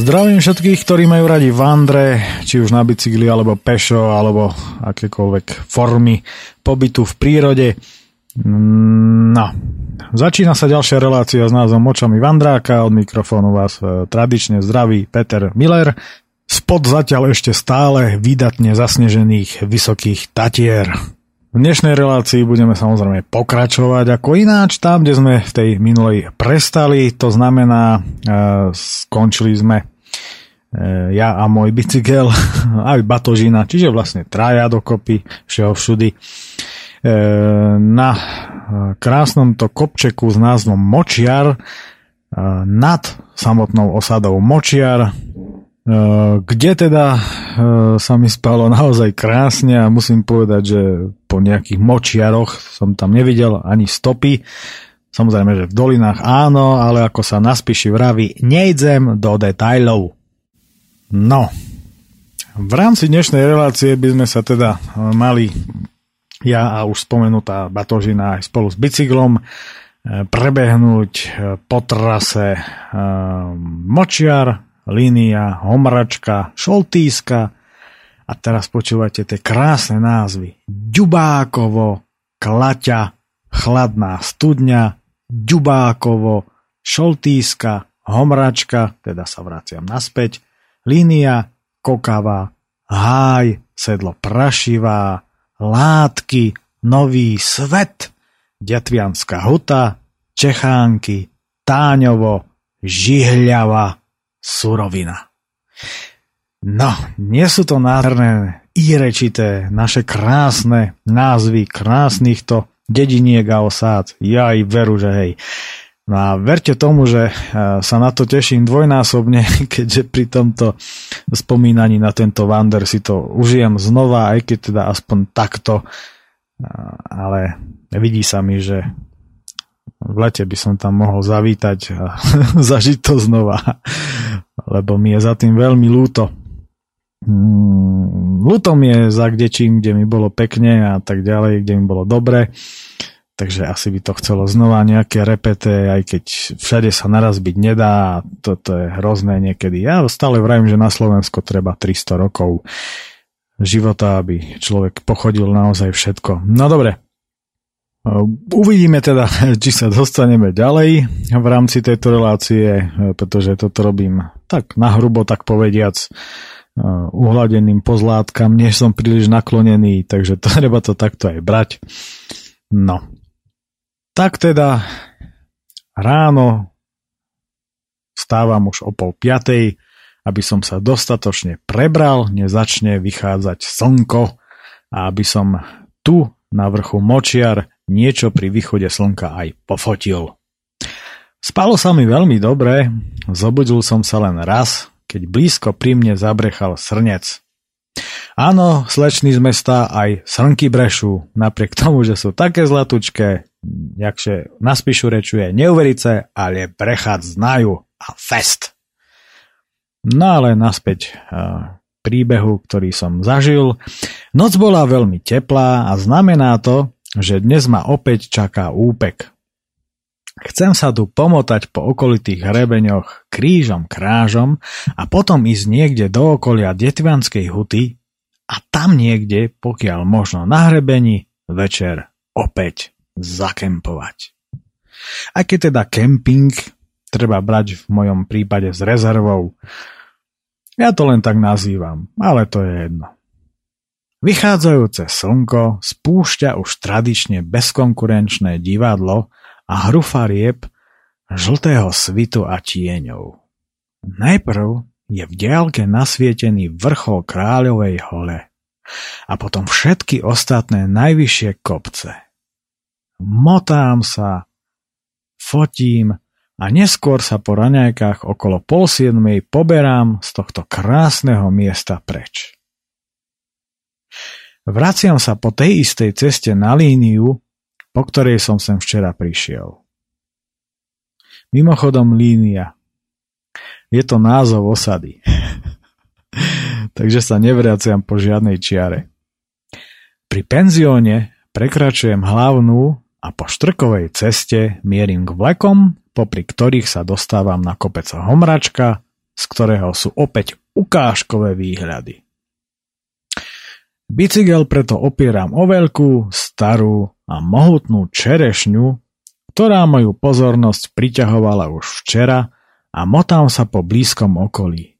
Zdravím všetkých, ktorí majú radi vandre, či už na bicykli, alebo pešo, alebo akékoľvek formy pobytu v prírode. No, začína sa ďalšia relácia s názvom Očami Vandráka. Od mikrofónu vás e, tradične zdraví Peter Miller. Spod zatiaľ ešte stále výdatne zasnežených vysokých tatier. V dnešnej relácii budeme samozrejme pokračovať ako ináč tam, kde sme v tej minulej prestali. To znamená, e, skončili sme ja a môj bicykel, aj batožina, čiže vlastne traja dokopy, všeho všudy. E, na krásnom to kopčeku s názvom Močiar nad samotnou osadou Močiar kde teda sa mi spalo naozaj krásne a musím povedať, že po nejakých močiaroch som tam nevidel ani stopy. Samozrejme, že v dolinách áno, ale ako sa na spíši vraví, nejdem do detajlov. No, v rámci dnešnej relácie by sme sa teda eh, mali ja a už spomenutá batožina aj spolu s bicyklom prebehnúť po trase Močiar, Línia, Homračka, Šoltíska a teraz počúvate tie krásne názvy. Ďubákovo, Klaťa, Chladná studňa, Ďubákovo, Šoltíska, Homračka, teda sa vraciam naspäť, Línia, Kokava, Háj, Sedlo Prašivá, Látky, Nový svet, Detvianská huta, Čechánky, Táňovo, Žihľava, surovina. No, nie sú to nádherné, irečité, naše krásne názvy krásnych to dediniek a osád. Ja aj veru, že hej. No a verte tomu, že e, sa na to teším dvojnásobne, keďže pri tomto spomínaní na tento Wander si to užijem znova, aj keď teda aspoň takto. Ale vidí sa mi, že v lete by som tam mohol zavítať a zažiť to znova, lebo mi je za tým veľmi lúto. Mm, ľúto mi je za kdečím, kde mi bolo pekne a tak ďalej, kde mi bolo dobre. Takže asi by to chcelo znova nejaké repete, aj keď všade sa naraz byť nedá toto je hrozné niekedy. Ja stále vravím, že na Slovensko treba 300 rokov života, aby človek pochodil naozaj všetko. No dobre, Uvidíme teda, či sa dostaneme ďalej v rámci tejto relácie, pretože toto robím tak nahrubo, tak povediac, uhladeným pozlátkam, nie som príliš naklonený, takže to treba to takto aj brať. No. Tak teda ráno vstávam už o pol piatej, aby som sa dostatočne prebral, nezačne vychádzať slnko a aby som tu na vrchu Močiar niečo pri východe slnka aj pofotil. Spalo sa mi veľmi dobre, zobudil som sa len raz, keď blízko pri mne zabrechal srnec. Áno, slečný z mesta aj srnky brešu, napriek tomu, že sú také zlatučké, jakže na spíšu rečuje neuverice, ale brechať znajú a fest. No ale naspäť príbehu, ktorý som zažil. Noc bola veľmi teplá a znamená to, že dnes ma opäť čaká úpek. Chcem sa tu pomotať po okolitých hrebeňoch krížom krážom a potom ísť niekde do okolia Detvianskej huty a tam niekde, pokiaľ možno na hrebení, večer opäť zakempovať. Aj keď teda kemping treba brať v mojom prípade s rezervou, ja to len tak nazývam, ale to je jedno. Vychádzajúce slnko spúšťa už tradične bezkonkurenčné divadlo a hru farieb žltého svitu a tieňov. Najprv je v diálke nasvietený vrchol Kráľovej hole a potom všetky ostatné najvyššie kopce. Motám sa, fotím a neskôr sa po raňajkách okolo pol siedmej poberám z tohto krásneho miesta preč. Vraciam sa po tej istej ceste na líniu, po ktorej som sem včera prišiel. Mimochodom línia. Je to názov osady. Takže sa nevraciam po žiadnej čiare. Pri penzióne prekračujem hlavnú a po štrkovej ceste mierim k vlekom, popri ktorých sa dostávam na kopec Homračka, z ktorého sú opäť ukážkové výhľady. Bicykel preto opieram o veľkú, starú a mohutnú čerešňu, ktorá moju pozornosť priťahovala už včera a motám sa po blízkom okolí.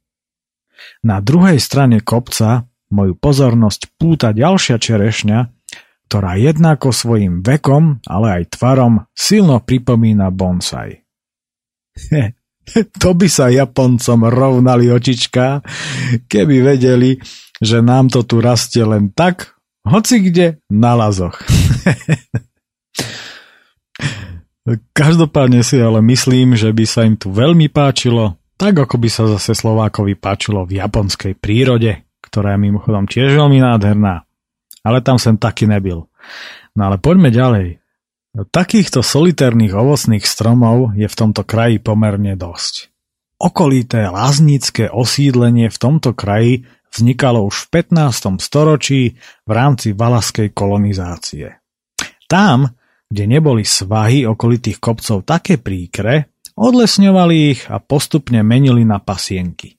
Na druhej strane kopca moju pozornosť púta ďalšia čerešňa, ktorá jednako svojim vekom, ale aj tvarom silno pripomína bonsai. to by sa Japoncom rovnali očička, keby vedeli, že nám to tu rastie len tak, hoci kde na lazoch. Každopádne si ale myslím, že by sa im tu veľmi páčilo, tak ako by sa zase Slovákovi páčilo v japonskej prírode, ktorá je mimochodom tiež veľmi nádherná. Ale tam sem taký nebyl. No ale poďme ďalej. Takýchto solitérnych ovocných stromov je v tomto kraji pomerne dosť. Okolité láznické osídlenie v tomto kraji vznikalo už v 15. storočí v rámci valaskej kolonizácie. Tam, kde neboli svahy okolitých kopcov také príkre, odlesňovali ich a postupne menili na pasienky.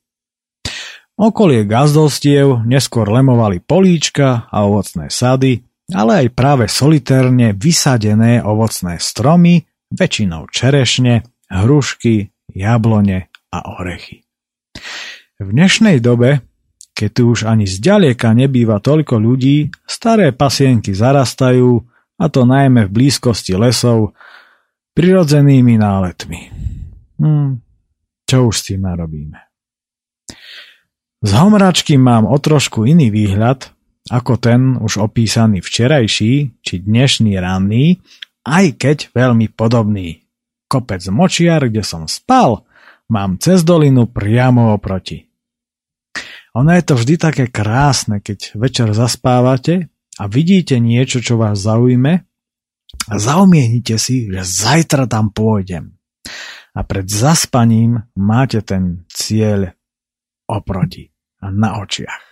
Okolie gazdostiev neskôr lemovali políčka a ovocné sady, ale aj práve solitérne vysadené ovocné stromy, väčšinou čerešne, hrušky, jablone a orechy. V dnešnej dobe keď tu už ani zďaleka nebýva toľko ľudí, staré pasienky zarastajú, a to najmä v blízkosti lesov, prirodzenými náletmi. Hm, čo už s tým narobíme? Z homračky mám o trošku iný výhľad, ako ten už opísaný včerajší či dnešný ranný, aj keď veľmi podobný. Kopec Močiar, kde som spal, mám cez dolinu priamo oproti. Ono je to vždy také krásne, keď večer zaspávate a vidíte niečo, čo vás zaujme zaumienite si, že zajtra tam pôjdem. A pred zaspaním máte ten cieľ oproti a na očiach.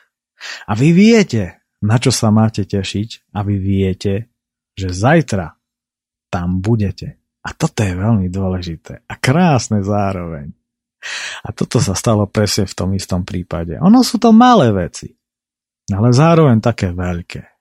A vy viete, na čo sa máte tešiť a vy viete, že zajtra tam budete. A toto je veľmi dôležité a krásne zároveň. A toto sa stalo presne v tom istom prípade. Ono sú to malé veci, ale zároveň také veľké.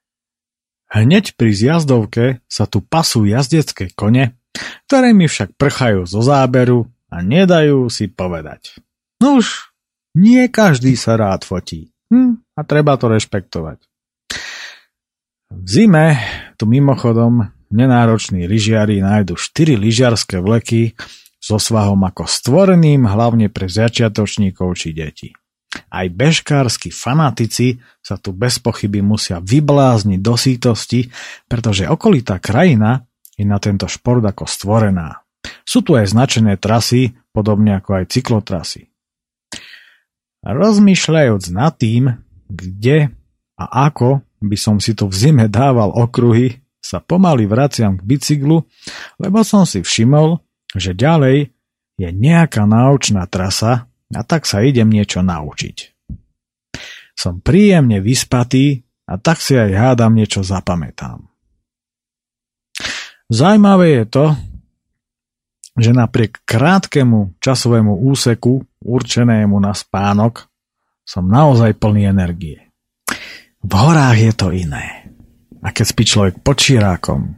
Hneď pri zjazdovke sa tu pasú jazdecké kone, ktoré mi však prchajú zo záberu a nedajú si povedať. No už, nie každý sa rád fotí. Hm, a treba to rešpektovať. V zime tu mimochodom nenároční lyžiari nájdu 4 lyžiarské vleky so svahom ako stvoreným hlavne pre začiatočníkov či deti. Aj bežkársky fanatici sa tu bez pochyby musia vyblázniť do sítosti, pretože okolitá krajina je na tento šport ako stvorená. Sú tu aj značené trasy, podobne ako aj cyklotrasy. Rozmýšľajúc nad tým, kde a ako by som si tu v zime dával okruhy, sa pomaly vraciam k bicyklu, lebo som si všimol, že ďalej je nejaká náučná trasa a tak sa idem niečo naučiť. Som príjemne vyspatý a tak si aj hádam niečo zapamätám. Zajímavé je to, že napriek krátkemu časovému úseku určenému na spánok som naozaj plný energie. V horách je to iné. A keď spí človek pod čirákom,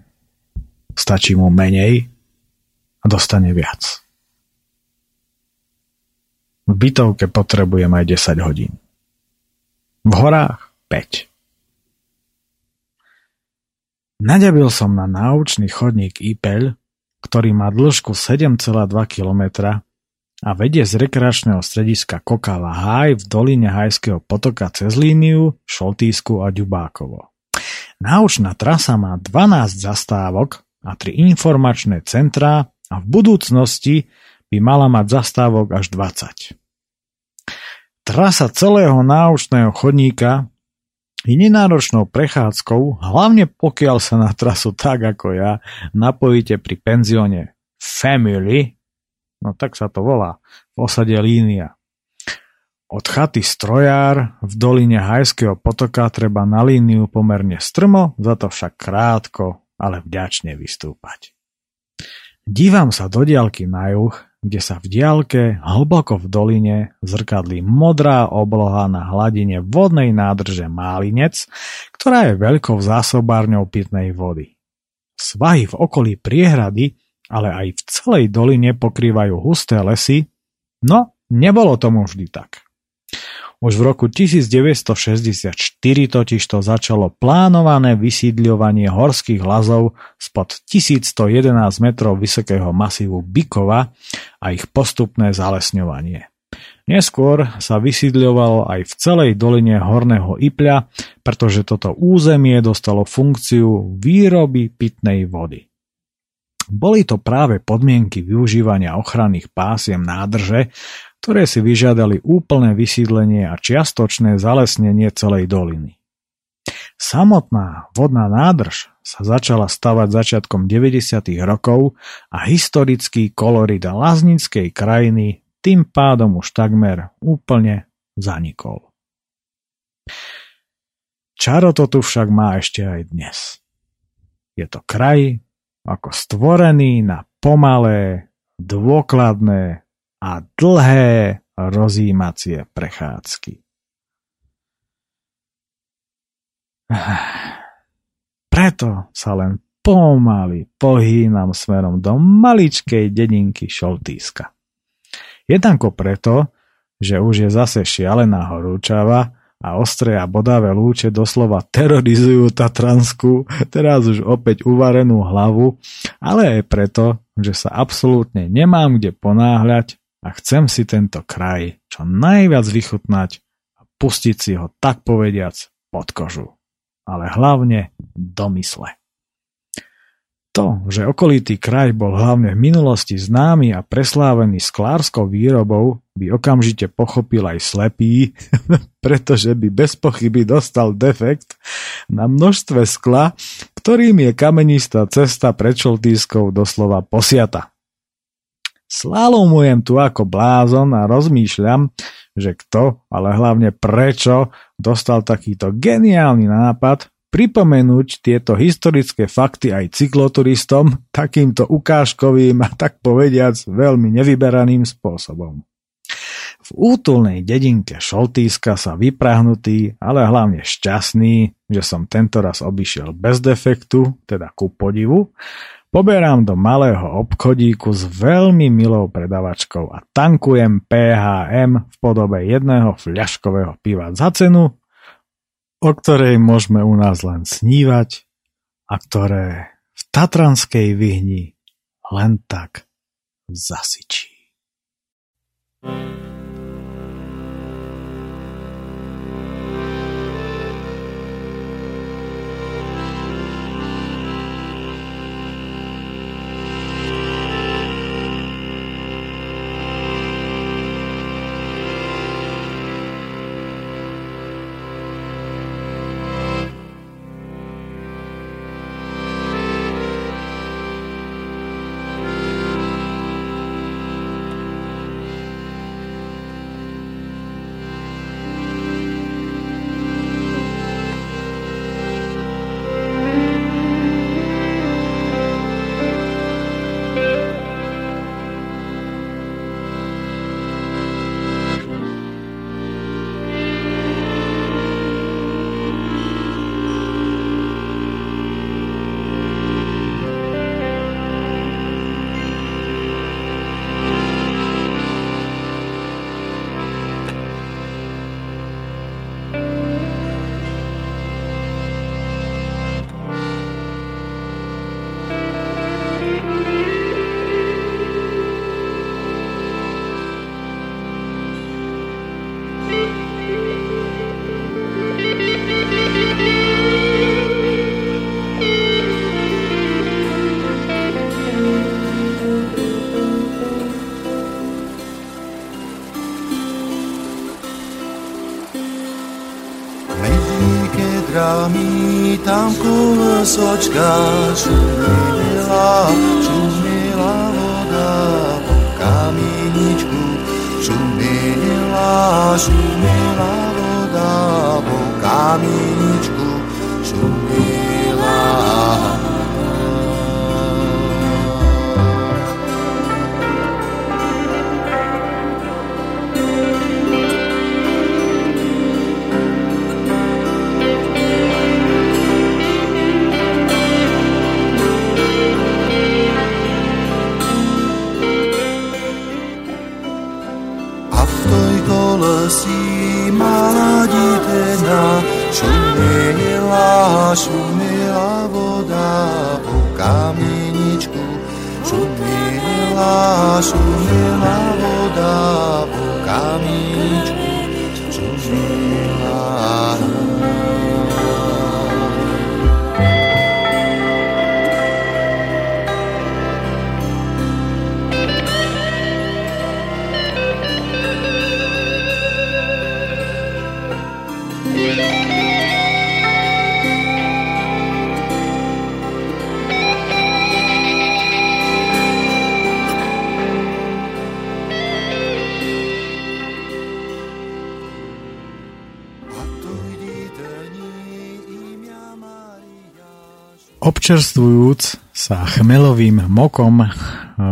stačí mu menej a dostane viac. V bytovke potrebujem aj 10 hodín. V horách 5. Naďabil som na náučný chodník Ipel, ktorý má dĺžku 7,2 km a vedie z rekreačného strediska Kokala Háj v doline Hajského potoka cez líniu, Šoltísku a Ďubákovo. Náučná trasa má 12 zastávok a 3 informačné centrá a v budúcnosti by mala mať zastávok až 20. Trasa celého náučného chodníka je nenáročnou prechádzkou, hlavne pokiaľ sa na trasu tak ako ja napojíte pri penzióne Family, no tak sa to volá, v osade Línia. Od chaty Strojár v doline Hajského potoka treba na líniu pomerne strmo, za to však krátko, ale vďačne vystúpať. Dívam sa do diaľky na juh, kde sa v diaľke, hlboko v doline, zrkadlí modrá obloha na hladine vodnej nádrže Málinec, ktorá je veľkou zásobárňou pitnej vody. Svahy v okolí priehrady, ale aj v celej doline pokrývajú husté lesy, no nebolo tomu vždy tak. Už v roku 1964 totiž to začalo plánované vysídľovanie horských lazov spod 1111 metrov vysokého masívu Bykova a ich postupné zalesňovanie. Neskôr sa vysídľovalo aj v celej doline Horného Ipľa, pretože toto územie dostalo funkciu výroby pitnej vody. Boli to práve podmienky využívania ochranných pásiem nádrže, ktoré si vyžiadali úplné vysídlenie a čiastočné zalesnenie celej doliny. Samotná vodná nádrž sa začala stavať začiatkom 90. rokov a historický kolorit laznickej krajiny tým pádom už takmer úplne zanikol. Čaro to tu však má ešte aj dnes. Je to kraj ako stvorený na pomalé, dôkladné a dlhé rozímacie prechádzky. Preto sa len pomaly pohýnam smerom do maličkej dedinky Šoltíska. Jednako preto, že už je zase šialená horúčava a ostré a bodavé lúče doslova terorizujú Tatransku, teraz už opäť uvarenú hlavu, ale aj preto, že sa absolútne nemám kde ponáhľať a chcem si tento kraj čo najviac vychutnať a pustiť si ho tak povediac pod kožu. Ale hlavne do mysle. To, že okolitý kraj bol hlavne v minulosti známy a preslávený sklárskou výrobou, by okamžite pochopil aj slepý, pretože by bez pochyby dostal defekt na množstve skla, ktorým je kamenistá cesta pred Šoltískou doslova posiata. Slalomujem tu ako blázon a rozmýšľam, že kto, ale hlavne prečo dostal takýto geniálny nápad pripomenúť tieto historické fakty aj cykloturistom takýmto ukážkovým a tak povediac veľmi nevyberaným spôsobom. V útulnej dedinke Šoltíska sa vyprahnutý, ale hlavne šťastný, že som tento raz obišiel bez defektu, teda ku podivu, poberám do malého obchodíku s veľmi milou predavačkou a tankujem PHM v podobe jedného fľaškového piva za cenu, o ktorej môžeme u nás len snívať a ktoré v Tatranskej vyhni len tak zasyčí. Sočka šumila, šumila voda po kameničku. Šumila, šumila voda po kameničku. zelená, šumila, šumila voda po kameničku. Šumila, šumila voda po kameničku. Občerstvujúc sa chmelovým mokom v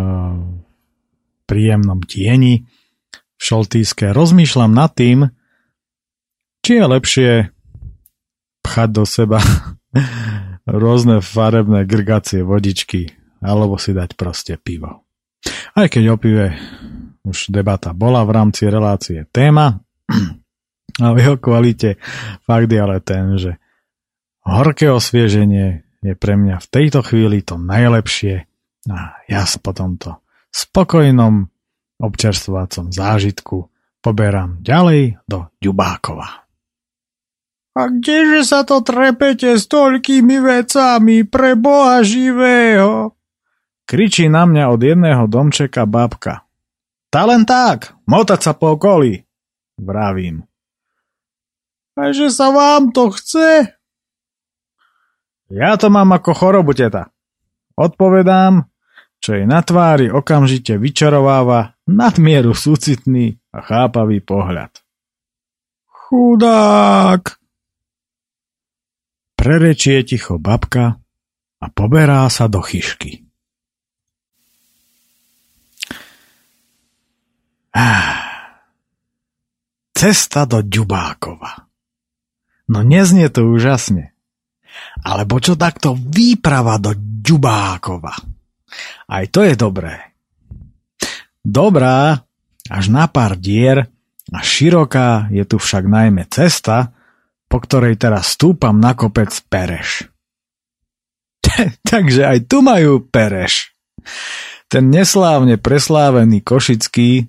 príjemnom tieni v Šoltýske rozmýšľam nad tým, či je lepšie pchať do seba rôzne farebné grgacie vodičky alebo si dať proste pivo. Aj keď o pive už debata bola v rámci relácie téma a v jeho kvalite fakt je ale ten, že horké osvieženie je pre mňa v tejto chvíli to najlepšie a ja sa po tomto spokojnom občerstvovacom zážitku poberám ďalej do Ďubákova. A kdeže sa to trepete s toľkými vecami pre Boha živého? Kričí na mňa od jedného domčeka babka. Tá len tak, motať sa po okolí, vravím. A že sa vám to chce? Ja to mám ako chorobu, teta. Odpovedám, čo jej na tvári okamžite vyčarováva nadmieru súcitný a chápavý pohľad. Chudák! Prerečie ticho babka a poberá sa do chyšky. Cesta do Ďubákova. No neznie to úžasne. Alebo čo takto výprava do Ďubákova. Aj to je dobré. Dobrá, až na pár dier a široká je tu však najmä cesta, po ktorej teraz stúpam na kopec Pereš. Takže aj tu majú Pereš. Ten neslávne preslávený Košický,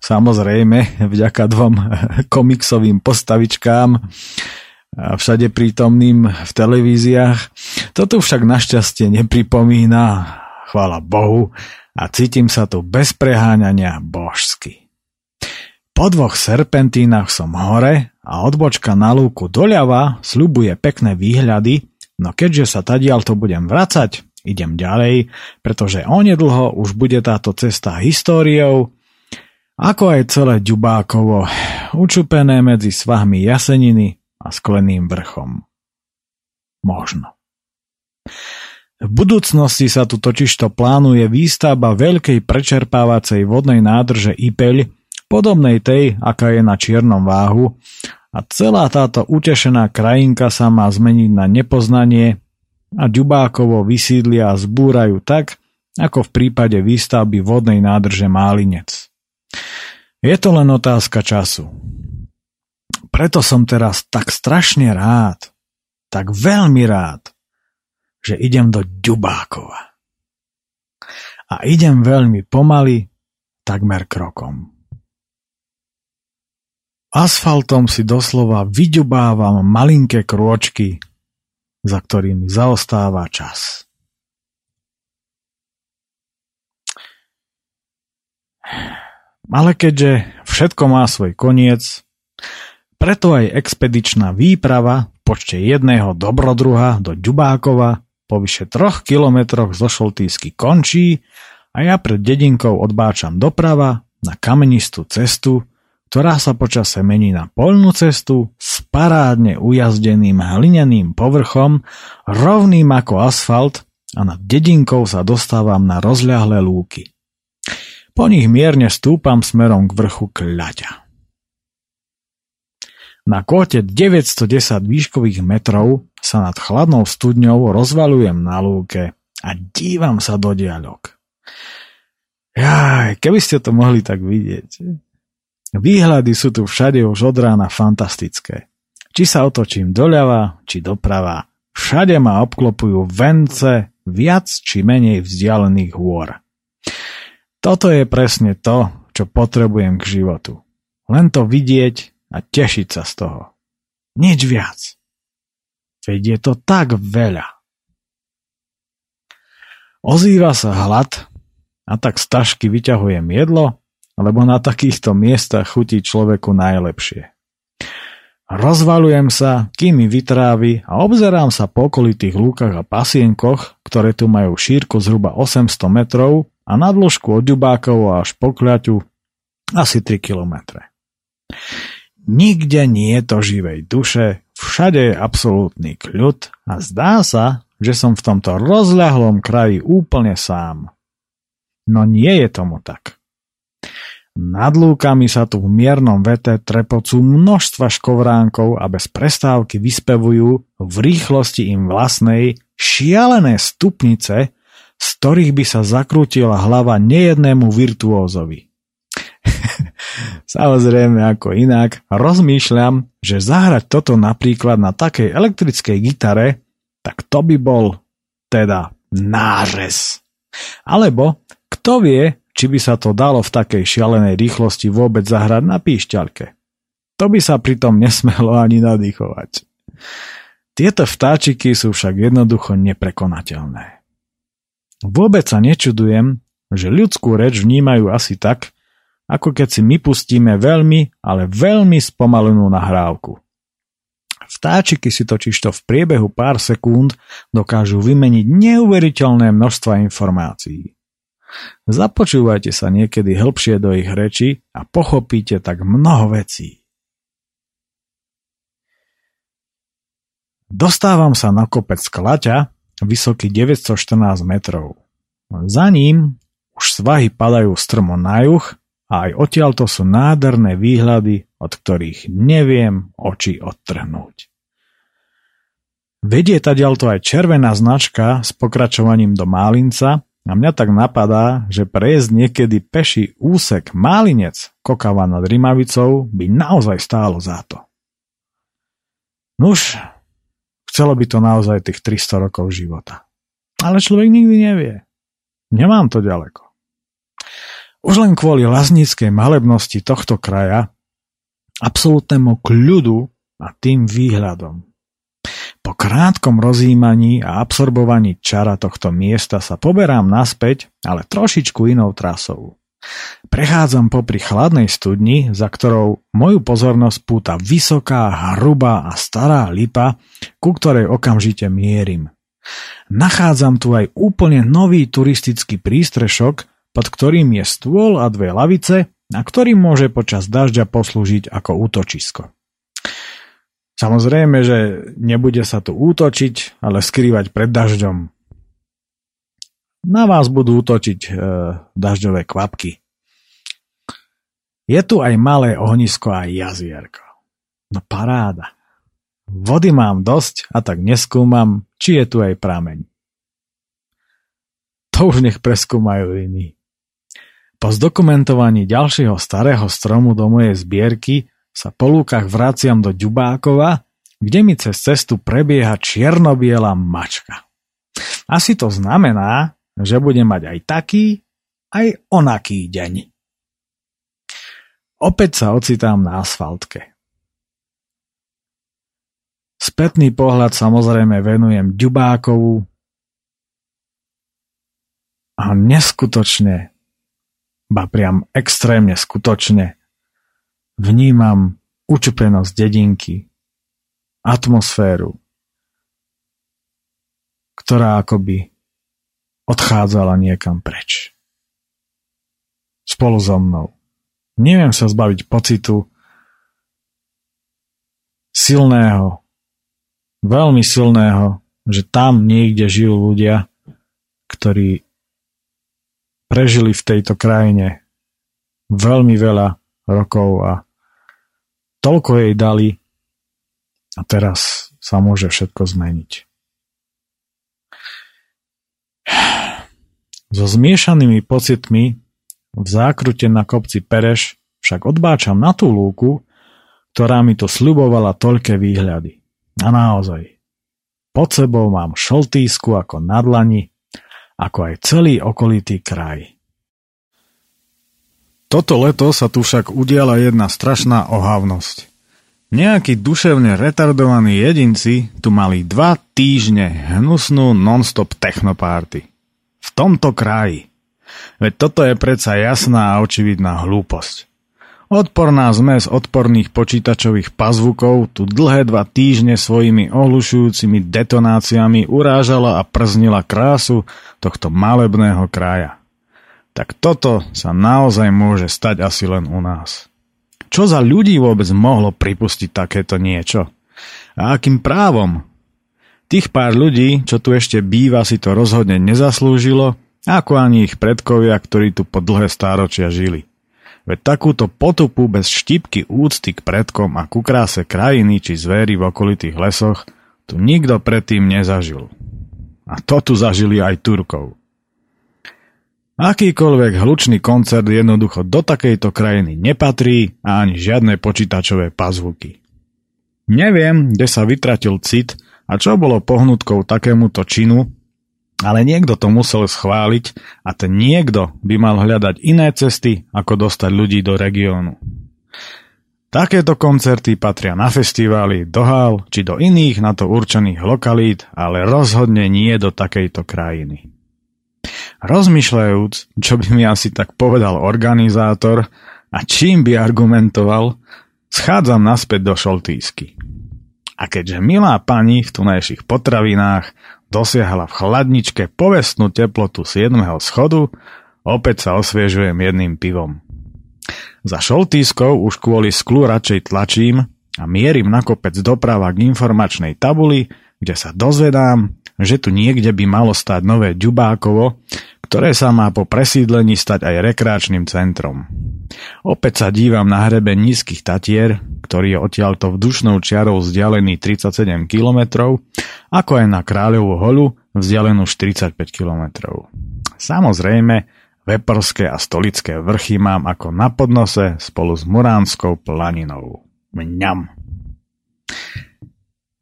samozrejme vďaka dvom komiksovým postavičkám, všade prítomným v televíziách. Toto však našťastie nepripomína, chvála Bohu, a cítim sa tu bez preháňania božsky. Po dvoch serpentínach som hore a odbočka na lúku doľava sľubuje pekné výhľady, no keďže sa tadiaľ to budem vracať, idem ďalej, pretože onedlho už bude táto cesta históriou, ako aj celé Ďubákovo, učupené medzi svahmi jaseniny a skleným vrchom. Možno. V budúcnosti sa tu totižto plánuje výstavba veľkej prečerpávacej vodnej nádrže Ipeľ, podobnej tej, aká je na čiernom váhu, a celá táto utešená krajinka sa má zmeniť na nepoznanie a Ďubákovo vysídlia a zbúrajú tak, ako v prípade výstavby vodnej nádrže Málinec. Je to len otázka času preto som teraz tak strašne rád, tak veľmi rád, že idem do Ďubákova. A idem veľmi pomaly, takmer krokom. Asfaltom si doslova vyďubávam malinké krôčky, za ktorými zaostáva čas. Ale keďže všetko má svoj koniec, preto aj expedičná výprava v počte jedného dobrodruha do Ďubákova po vyše troch kilometroch zo Šoltýsky končí a ja pred dedinkou odbáčam doprava na kamenistú cestu, ktorá sa počase mení na polnú cestu s parádne ujazdeným hlineným povrchom, rovným ako asfalt a nad dedinkou sa dostávam na rozľahlé lúky. Po nich mierne stúpam smerom k vrchu kľaťa. Na kóte 910 výškových metrov sa nad chladnou studňou rozvalujem na lúke a dívam sa do diaľok. Jaj, keby ste to mohli tak vidieť. Výhľady sú tu všade už od rána fantastické. Či sa otočím doľava, či doprava, Všade ma obklopujú vence viac či menej vzdialených hôr. Toto je presne to, čo potrebujem k životu. Len to vidieť a tešiť sa z toho. Nič viac. Veď je to tak veľa. Ozýva sa hlad a tak z tašky vyťahujem jedlo, lebo na takýchto miestach chutí človeku najlepšie. Rozvalujem sa, kým mi vytrávi a obzerám sa po okolitých lúkach a pasienkoch, ktoré tu majú šírku zhruba 800 metrov a na dĺžku od Ďubákov až po Kľaťu asi 3 kilometre. Nikde nie je to živej duše, všade je absolútny kľud a zdá sa, že som v tomto rozľahlom kraji úplne sám. No nie je tomu tak. Nad lúkami sa tu v miernom vete trepocú množstva škovránkov a bez prestávky vyspevujú v rýchlosti im vlastnej šialené stupnice, z ktorých by sa zakrútila hlava nejednému virtuózovi. Samozrejme ako inak, rozmýšľam, že zahrať toto napríklad na takej elektrickej gitare, tak to by bol teda nářez. Alebo kto vie, či by sa to dalo v takej šialenej rýchlosti vôbec zahrať na píšťalke. To by sa pritom nesmelo ani nadýchovať. Tieto vtáčiky sú však jednoducho neprekonateľné. Vôbec sa nečudujem, že ľudskú reč vnímajú asi tak, ako keď si my pustíme veľmi, ale veľmi spomalenú nahrávku. Vtáčiky si totižto v priebehu pár sekúnd dokážu vymeniť neuveriteľné množstva informácií. Započúvajte sa niekedy hĺbšie do ich reči a pochopíte tak mnoho vecí. Dostávam sa na kopec Klaťa, vysoký 914 metrov. Za ním už svahy padajú strmo na juh a aj odtiaľto sú nádherné výhľady, od ktorých neviem oči odtrhnúť. Vedie taďalto aj červená značka s pokračovaním do Málinca a mňa tak napadá, že prejsť niekedy peši úsek Málinec Kokava nad Rimavicou by naozaj stálo za to. Nuž, chcelo by to naozaj tých 300 rokov života. Ale človek nikdy nevie. Nemám to ďaleko. Už len kvôli lazníckej malebnosti tohto kraja, absolútnemu kľudu a tým výhľadom. Po krátkom rozjímaní a absorbovaní čara tohto miesta sa poberám naspäť, ale trošičku inou trasou. Prechádzam popri chladnej studni, za ktorou moju pozornosť púta vysoká, hrubá a stará lipa, ku ktorej okamžite mierim. Nachádzam tu aj úplne nový turistický prístrešok, pod ktorým je stôl a dve lavice, na ktorým môže počas dažďa poslúžiť ako útočisko. Samozrejme, že nebude sa tu útočiť, ale skrývať pred dažďom. Na vás budú útočiť e, dažďové kvapky. Je tu aj malé ohnisko a jazierko. No paráda. Vody mám dosť a tak neskúmam, či je tu aj prameň. To už nech preskúmajú iní. Po zdokumentovaní ďalšieho starého stromu do mojej zbierky sa po lúkach vraciam do Ďubákova, kde mi cez cestu prebieha čiernobiela mačka. Asi to znamená, že budem mať aj taký, aj onaký deň. Opäť sa ocitám na asfaltke. Spätný pohľad samozrejme venujem Ďubákovu a neskutočne, ba priam extrémne skutočne Vnímam učupenosť dedinky, atmosféru, ktorá akoby odchádzala niekam preč. Spolu so mnou. Neviem sa zbaviť pocitu silného, veľmi silného, že tam niekde žijú ľudia, ktorí prežili v tejto krajine veľmi veľa rokov a toľko jej dali a teraz sa môže všetko zmeniť. So zmiešanými pocitmi v zákrute na kopci Pereš však odbáčam na tú lúku, ktorá mi to sľubovala toľké výhľady. A naozaj, pod sebou mám šoltísku ako na dlani, ako aj celý okolitý kraj. Toto leto sa tu však udiala jedna strašná ohavnosť. Nejakí duševne retardovaní jedinci tu mali dva týždne hnusnú non-stop technopárty. V tomto kraji. Veď toto je predsa jasná a očividná hlúposť. Odporná zmes odporných počítačových pazvukov tu dlhé dva týždne svojimi ohlušujúcimi detonáciami urážala a prznila krásu tohto malebného kraja. Tak toto sa naozaj môže stať asi len u nás. Čo za ľudí vôbec mohlo pripustiť takéto niečo? A akým právom? Tých pár ľudí, čo tu ešte býva, si to rozhodne nezaslúžilo, ako ani ich predkovia, ktorí tu po dlhé stáročia žili. Veď takúto potupu bez štipky úcty k predkom a ku kráse krajiny či zvery v okolitých lesoch tu nikto predtým nezažil. A to tu zažili aj Turkov. Akýkoľvek hlučný koncert jednoducho do takejto krajiny nepatrí a ani žiadne počítačové pazvuky. Neviem, kde sa vytratil cit a čo bolo pohnutkou takémuto činu, ale niekto to musel schváliť a ten niekto by mal hľadať iné cesty, ako dostať ľudí do regiónu. Takéto koncerty patria na festivály, do hál či do iných na to určených lokalít, ale rozhodne nie do takejto krajiny. Rozmýšľajúc, čo by mi asi tak povedal organizátor a čím by argumentoval, schádzam naspäť do Šoltýsky. A keďže milá pani v tunajších potravinách dosiahla v chladničke povestnú teplotu 7. schodu, opäť sa osviežujem jedným pivom. Za šoltískou už kvôli sklu radšej tlačím a mierim na kopec doprava k informačnej tabuli, kde sa dozvedám, že tu niekde by malo stať nové Ďubákovo, ktoré sa má po presídlení stať aj rekreačným centrom. Opäť sa dívam na hrebe nízkych Tatier, ktorý je odtiaľto vzdušnou čiarou vzdialený 37 km, ako aj na Kráľovú holu vzdialenú 45 km. Samozrejme, Veporské a Stolické vrchy mám ako na podnose spolu s Muránskou planinou. Mňam.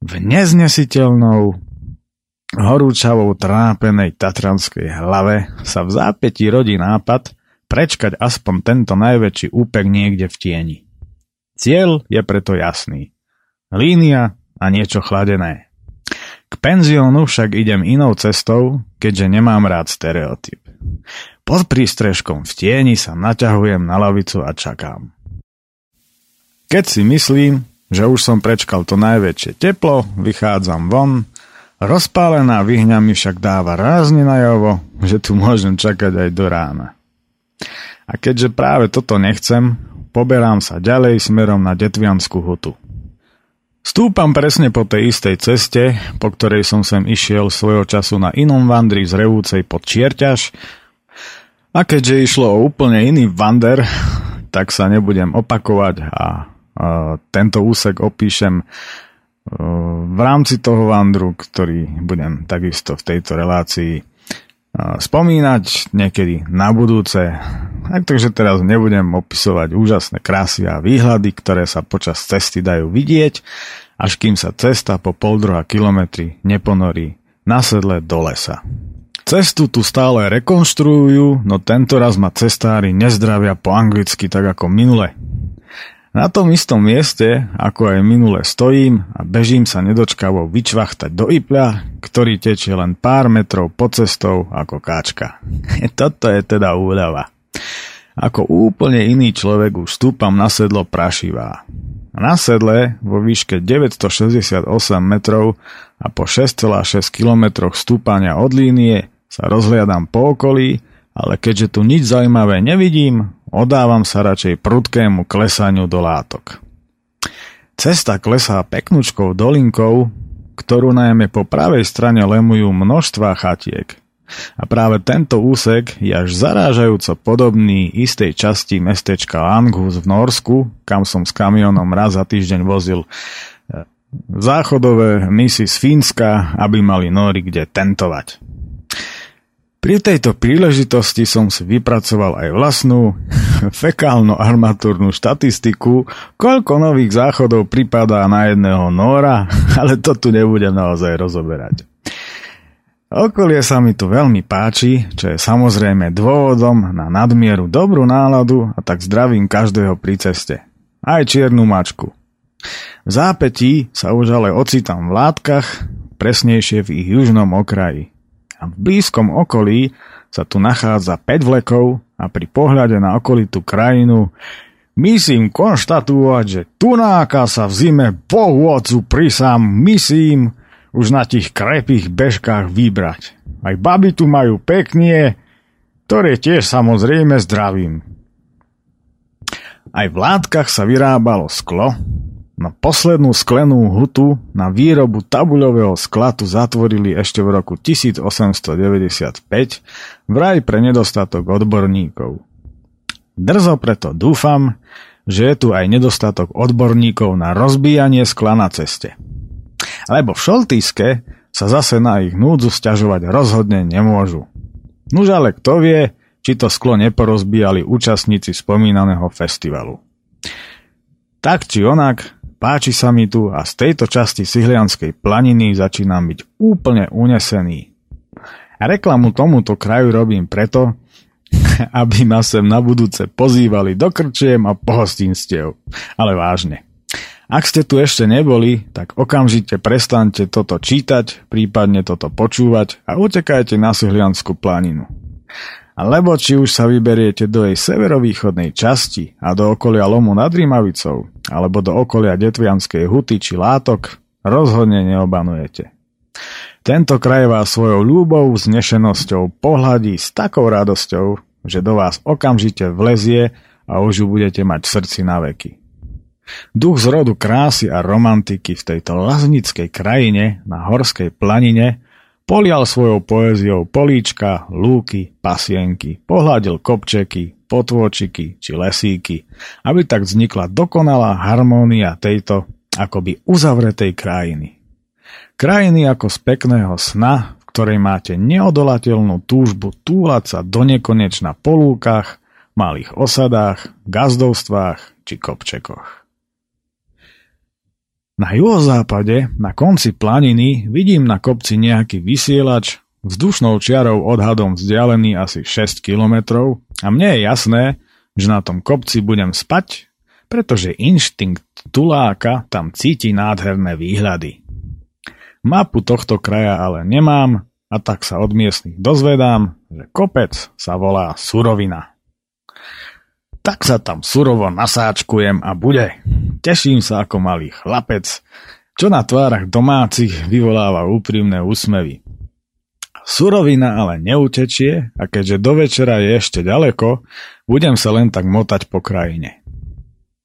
V neznesiteľnou horúčavou trápenej tatranskej hlave sa v zápätí rodí nápad prečkať aspoň tento najväčší úpek niekde v tieni. Cieľ je preto jasný. Línia a niečo chladené. K penziónu však idem inou cestou, keďže nemám rád stereotyp. Pod prístrežkom v tieni sa naťahujem na lavicu a čakám. Keď si myslím, že už som prečkal to najväčšie teplo, vychádzam von Rozpálená vyhňa mi však dáva rázne najavo, že tu môžem čakať aj do rána. A keďže práve toto nechcem, poberám sa ďalej smerom na Detvianskú hutu. Stúpam presne po tej istej ceste, po ktorej som sem išiel svojho času na inom vandri z Revúcej pod Čierťaž a keďže išlo o úplne iný vander, tak sa nebudem opakovať a, a tento úsek opíšem v rámci toho vandru, ktorý budem takisto v tejto relácii spomínať niekedy na budúce. Tak, takže teraz nebudem opisovať úžasné krásy a výhľady, ktoré sa počas cesty dajú vidieť, až kým sa cesta po pol druhá kilometri neponorí na sedle do lesa. Cestu tu stále rekonštruujú, no tento raz ma cestári nezdravia po anglicky tak ako minule. Na tom istom mieste, ako aj minule stojím a bežím sa nedočkavo vyčvachtať do Ipľa, ktorý tečie len pár metrov pod cestou ako káčka. Toto je teda úľava. Ako úplne iný človek už stúpam na sedlo prašivá. Na sedle vo výške 968 metrov a po 6,6 kilometroch stúpania od línie sa rozhliadam po okolí, ale keďže tu nič zaujímavé nevidím, Odávam sa radšej prudkému klesaniu do látok. Cesta klesá peknúčkou dolinkou, ktorú najmä po pravej strane lemujú množstva chatiek. A práve tento úsek je až zarážajúco podobný istej časti mestečka Langhus v Norsku, kam som s kamionom raz za týždeň vozil eh, záchodové misy z Fínska, aby mali Nóri kde tentovať. Pri tejto príležitosti som si vypracoval aj vlastnú, fekálno-armatúrnu štatistiku, koľko nových záchodov pripadá na jedného Nóra, ale to tu nebudem naozaj rozoberať. Okolie sa mi tu veľmi páči, čo je samozrejme dôvodom na nadmieru dobrú náladu a tak zdravím každého pri ceste. Aj čiernu mačku. V zápetí sa už ale ocitám v látkach, presnejšie v ich južnom okraji. A v blízkom okolí sa tu nachádza 5 vlekov a pri pohľade na okolitú krajinu Myslím konštatovať, že tunáka sa v zime Bohu Otcu prisám, myslím, už na tých krepých bežkách vybrať. Aj baby tu majú peknie, ktoré tiež samozrejme zdravím. Aj v látkach sa vyrábalo sklo, no poslednú sklenú hutu na výrobu tabuľového sklatu zatvorili ešte v roku 1895 vraj pre nedostatok odborníkov. Drzo preto dúfam, že je tu aj nedostatok odborníkov na rozbíjanie skla na ceste. Lebo v Šoltýske sa zase na ich núdzu stiažovať rozhodne nemôžu. Nuž ale kto vie, či to sklo neporozbíjali účastníci spomínaného festivalu. Tak či onak, páči sa mi tu a z tejto časti Sihlianskej planiny začínam byť úplne unesený. Reklamu tomuto kraju robím preto, aby ma sem na budúce pozývali do krčiem a pohostinstiev. Ale vážne. Ak ste tu ešte neboli, tak okamžite prestante toto čítať, prípadne toto počúvať a utekajte na Sihlianskú planinu. Lebo či už sa vyberiete do jej severovýchodnej časti a do okolia lomu nad Rímavicou, alebo do okolia Detvianskej huty či látok, rozhodne neobanujete. Tento kraj vás svojou ľúbou, znešenosťou pohľadí s takou radosťou, že do vás okamžite vlezie a už ju budete mať v srdci na veky. Duch z rodu krásy a romantiky v tejto laznickej krajine na horskej planine polial svojou poéziou políčka, lúky, pasienky, pohľadil kopčeky, potôčiky či lesíky, aby tak vznikla dokonalá harmónia tejto akoby uzavretej krajiny. Krajiny ako z pekného sna, v ktorej máte neodolateľnú túžbu túlať sa do nekonečna po lúkach, malých osadách, gazdovstvách či kopčekoch. Na juhozápade, na konci planiny, vidím na kopci nejaký vysielač, vzdušnou čiarou odhadom vzdialený asi 6 kilometrov a mne je jasné, že na tom kopci budem spať, pretože inštinkt tuláka tam cíti nádherné výhľady. Mapu tohto kraja ale nemám a tak sa od miestnych dozvedám, že kopec sa volá Surovina tak sa tam surovo nasáčkujem a bude. Teším sa ako malý chlapec, čo na tvárach domácich vyvoláva úprimné úsmevy. Surovina ale neutečie a keďže do večera je ešte ďaleko, budem sa len tak motať po krajine.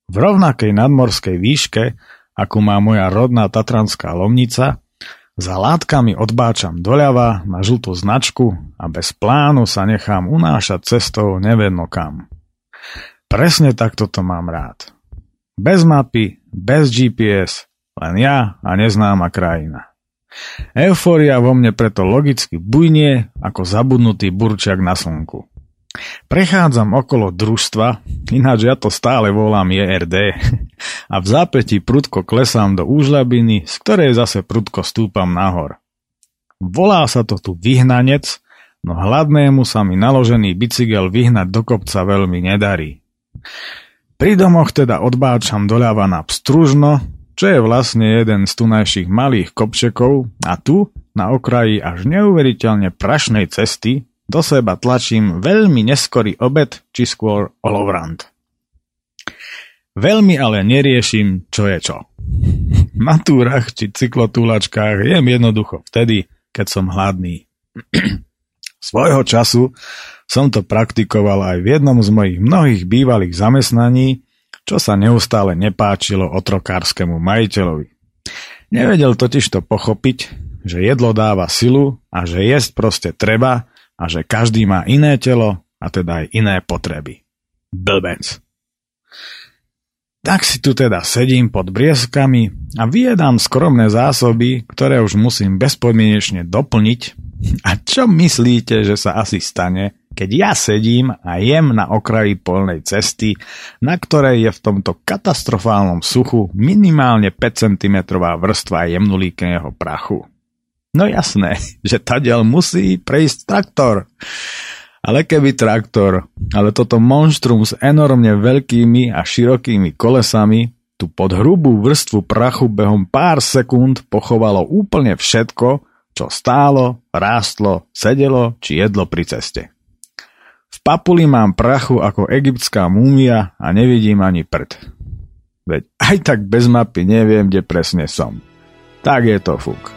V rovnakej nadmorskej výške, ako má moja rodná tatranská lomnica, za látkami odbáčam doľava na žltú značku a bez plánu sa nechám unášať cestou nevedno kam. Presne takto to mám rád. Bez mapy, bez GPS, len ja a neznáma krajina. Eufória vo mne preto logicky bujnie ako zabudnutý burčiak na slnku. Prechádzam okolo družstva, ináč ja to stále volám JRD, a v zápätí prudko klesám do úžľabiny, z ktorej zase prudko stúpam nahor. Volá sa to tu vyhnanec, no hladnému sa mi naložený bicykel vyhnať do kopca veľmi nedarí. Pri domoch teda odbáčam doľava na Pstružno, čo je vlastne jeden z tunajších malých kopčekov a tu, na okraji až neuveriteľne prašnej cesty, do seba tlačím veľmi neskorý obed, či skôr olovrant. Veľmi ale neriešim, čo je čo. Na túrach či cyklotúlačkách jem jednoducho vtedy, keď som hladný. Svojho času som to praktikoval aj v jednom z mojich mnohých bývalých zamestnaní, čo sa neustále nepáčilo otrokárskému majiteľovi. Nevedel totiž to pochopiť, že jedlo dáva silu a že jesť proste treba a že každý má iné telo a teda aj iné potreby. Blbec. Tak si tu teda sedím pod brieskami a vyjedám skromné zásoby, ktoré už musím bezpodmienečne doplniť. A čo myslíte, že sa asi stane, keď ja sedím a jem na okraji polnej cesty, na ktorej je v tomto katastrofálnom suchu minimálne 5 cm vrstva jemnulíkeného prachu. No jasné, že tadiaľ musí prejsť traktor. Ale keby traktor, ale toto monštrum s enormne veľkými a širokými kolesami tu pod hrubú vrstvu prachu behom pár sekúnd pochovalo úplne všetko, čo stálo, rástlo, sedelo či jedlo pri ceste. V papuli mám prachu ako egyptská múmia a nevidím ani prd. Veď aj tak bez mapy neviem, kde presne som. Tak je to fuk.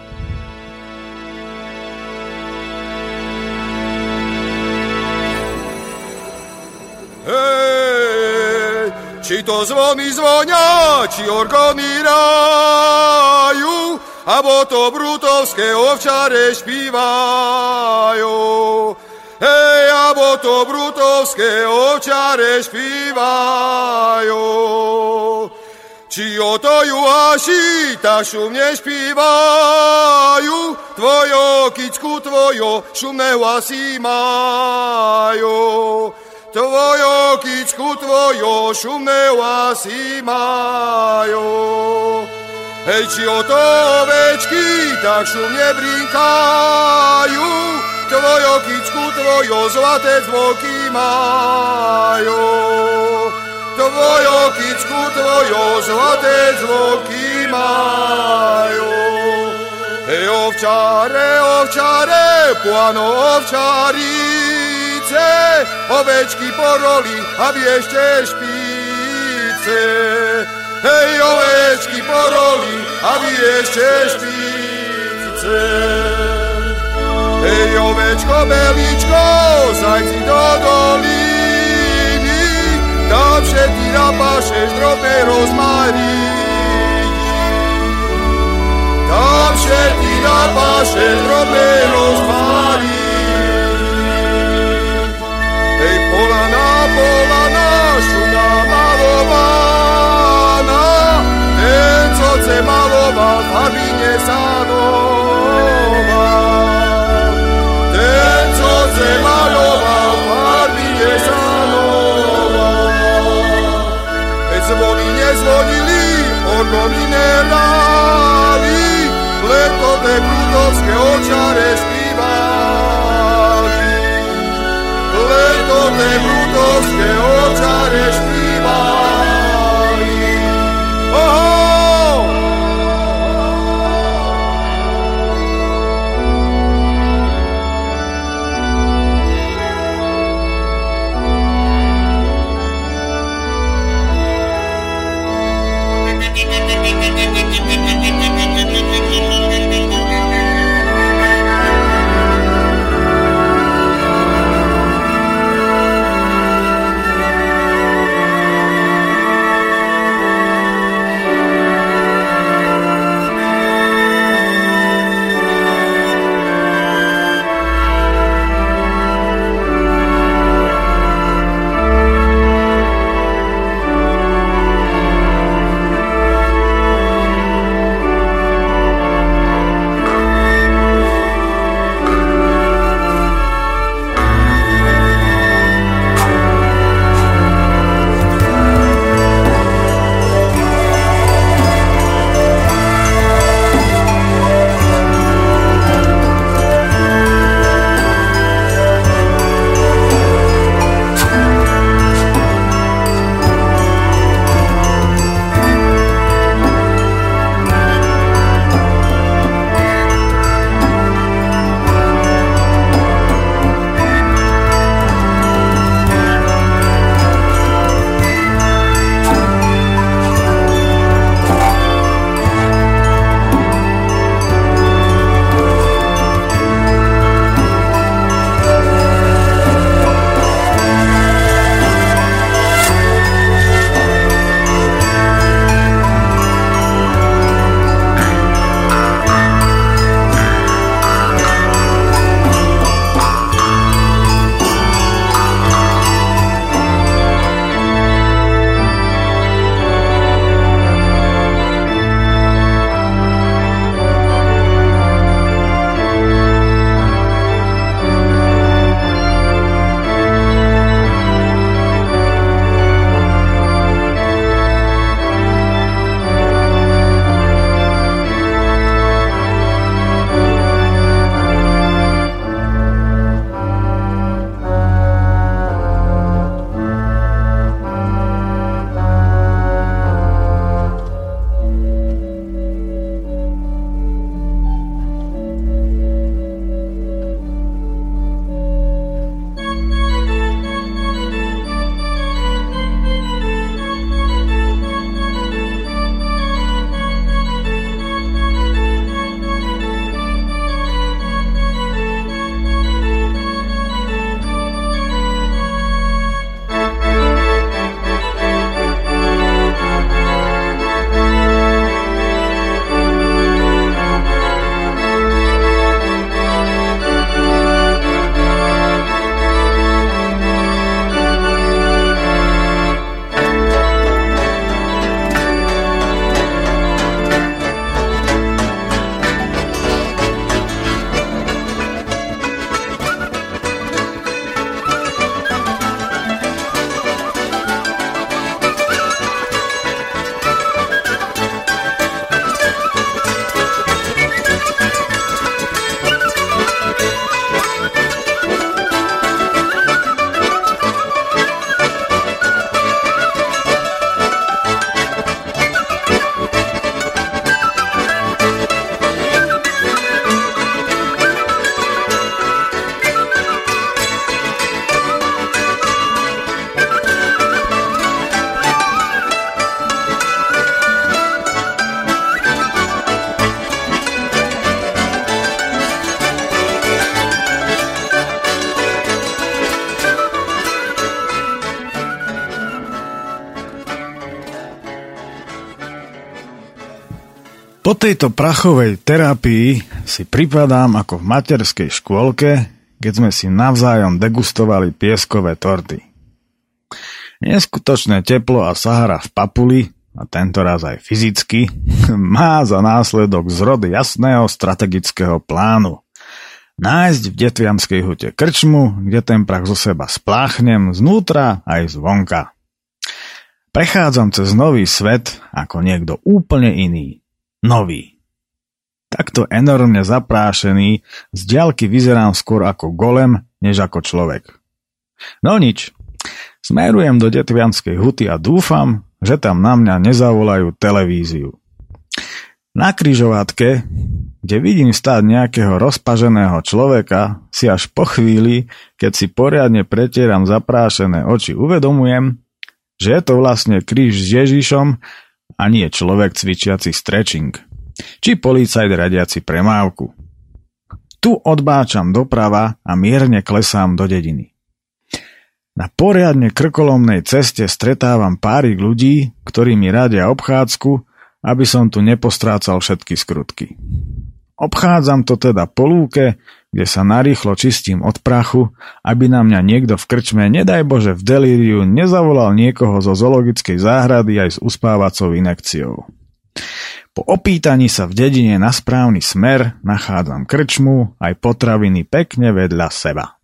Či to zvony zvonia, či orgony ráju, abo to brutovské ovčare špívajú. Hej, abo to brutovské ovčare špívajú. Či o to juhaši tak šumne špívajú, tvojo kicku tvojo šumné hlasy majú. Tvojo kičku, tvojo šumné vlasy majú. Hej, či o to ovečky tak šumne brinkajú, tvojo kičku, tvojo zlaté zvoky majú. Tvojo kičku, tvojo zlaté zvoky majú. Hej, ovčare, ovčare, puano ovčari, špice, ovečky poroli a viešte špice. Hej, ovečky poroli a viešte špice. Hej, ovečko, beličko, zajci do doliny, tam všetky napášeš drobné rozmaríny. Tam všetky napášeš drobné rozmaríny. Hej, polana, polana, šuna leto te brutos que očare špívali. Po tejto prachovej terapii si pripadám ako v materskej škôlke, keď sme si navzájom degustovali pieskové torty. Neskutočné teplo a Sahara v Papuli, a tento aj fyzicky, má za následok zrod jasného strategického plánu. Nájsť v Detvianskej hute krčmu, kde ten prach zo seba spláchnem znútra aj zvonka. Prechádzam cez nový svet ako niekto úplne iný nový. Takto enormne zaprášený, z diaľky vyzerám skôr ako golem, než ako človek. No nič, smerujem do Detvianskej huty a dúfam, že tam na mňa nezavolajú televíziu. Na kryžovatke, kde vidím stáť nejakého rozpaženého človeka, si až po chvíli, keď si poriadne pretieram zaprášené oči, uvedomujem, že je to vlastne kríž s Ježišom a nie človek cvičiaci stretching. Či policajt radiaci premávku. Tu odbáčam doprava a mierne klesám do dediny. Na poriadne krkolomnej ceste stretávam párik ľudí, ktorí mi radia obchádzku, aby som tu nepostrácal všetky skrutky. Obchádzam to teda po lúke, kde sa narýchlo čistím od prachu, aby na mňa niekto v krčme, nedaj Bože v delíriu, nezavolal niekoho zo zoologickej záhrady aj s uspávacou inekciou. Po opýtaní sa v dedine na správny smer nachádzam krčmu aj potraviny pekne vedľa seba.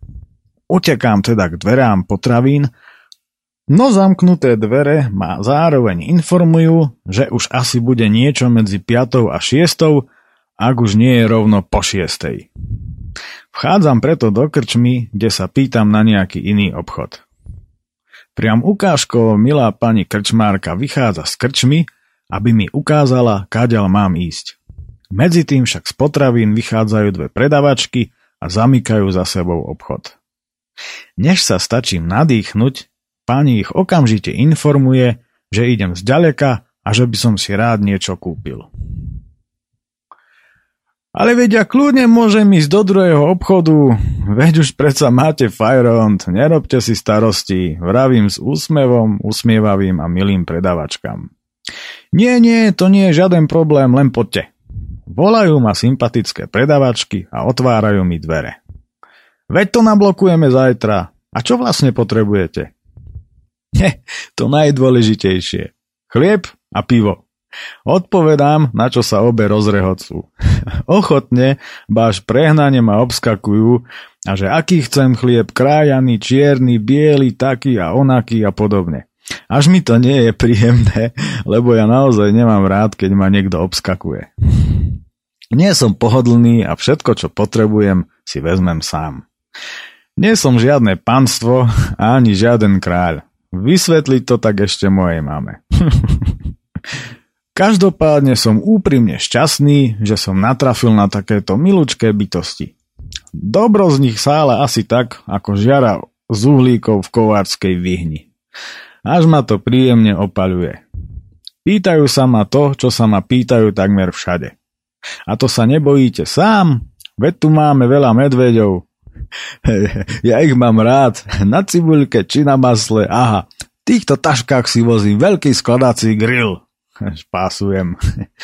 Utekám teda k dverám potravín, no zamknuté dvere ma zároveň informujú, že už asi bude niečo medzi 5 a 6 ak už nie je rovno po šiestej. Vchádzam preto do krčmy, kde sa pýtam na nejaký iný obchod. Priam ukážkovo milá pani krčmárka vychádza z krčmy, aby mi ukázala, káďal mám ísť. Medzi tým však z potravín vychádzajú dve predavačky a zamykajú za sebou obchod. Než sa stačím nadýchnuť, pani ich okamžite informuje, že idem zďaleka a že by som si rád niečo kúpil. Ale vedia, kľudne môžem ísť do druhého obchodu, veď už predsa máte Fajrond, nerobte si starosti, vravím s úsmevom, usmievavým a milým predavačkám. Nie, nie, to nie je žiaden problém, len poďte. Volajú ma sympatické predavačky a otvárajú mi dvere. Veď to nablokujeme zajtra. A čo vlastne potrebujete? Ne, to najdôležitejšie. Chlieb a pivo. Odpovedám, na čo sa obe rozrehocú. Ochotne, báš prehnane ma obskakujú a že aký chcem chlieb, krájaný, čierny, biely, taký a onaký a podobne. Až mi to nie je príjemné, lebo ja naozaj nemám rád, keď ma niekto obskakuje. Nie som pohodlný a všetko, čo potrebujem, si vezmem sám. Nie som žiadne panstvo ani žiaden kráľ. Vysvetliť to tak ešte mojej mame. Každopádne som úprimne šťastný, že som natrafil na takéto milučké bytosti. Dobro z nich sále asi tak, ako žiara z uhlíkov v kovárskej vyhni. Až ma to príjemne opaľuje. Pýtajú sa ma to, čo sa ma pýtajú takmer všade. A to sa nebojíte sám? Veď tu máme veľa medveďov. ja ich mám rád. Na cibuľke či na masle. Aha, v týchto taškách si vozím veľký skladací grill. Špásujem.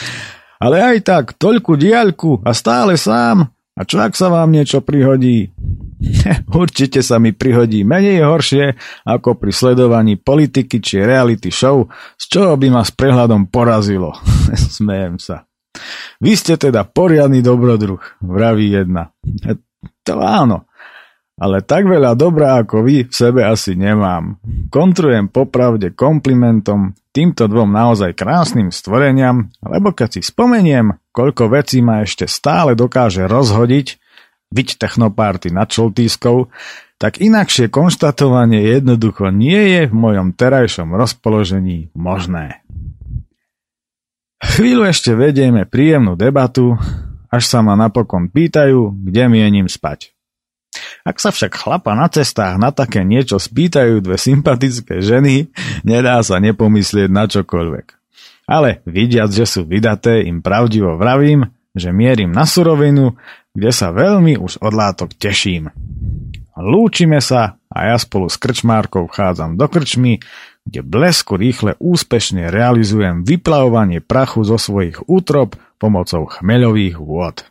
Ale aj tak, toľku diaľku a stále sám. A čo ak sa vám niečo prihodí? Určite sa mi prihodí menej horšie ako pri sledovaní politiky či reality show, z čoho by ma s prehľadom porazilo. Smejem sa. Vy ste teda poriadny dobrodruh, vraví jedna. To áno, ale tak veľa dobrá ako vy v sebe asi nemám. Kontrujem popravde komplimentom týmto dvom naozaj krásnym stvoreniam, lebo keď si spomeniem, koľko vecí ma ešte stále dokáže rozhodiť, byť technopárty nad čoltískou, tak inakšie konštatovanie jednoducho nie je v mojom terajšom rozpoložení možné. Chvíľu ešte vedieme príjemnú debatu, až sa ma napokon pýtajú, kde mienim spať. Ak sa však chlapa na cestách na také niečo spýtajú dve sympatické ženy, nedá sa nepomyslieť na čokoľvek. Ale vidiac, že sú vydaté, im pravdivo vravím, že mierim na surovinu, kde sa veľmi už od látok teším. Lúčime sa a ja spolu s krčmárkou vchádzam do krčmy, kde blesku rýchle úspešne realizujem vyplavovanie prachu zo svojich útrop pomocou chmeľových vôd.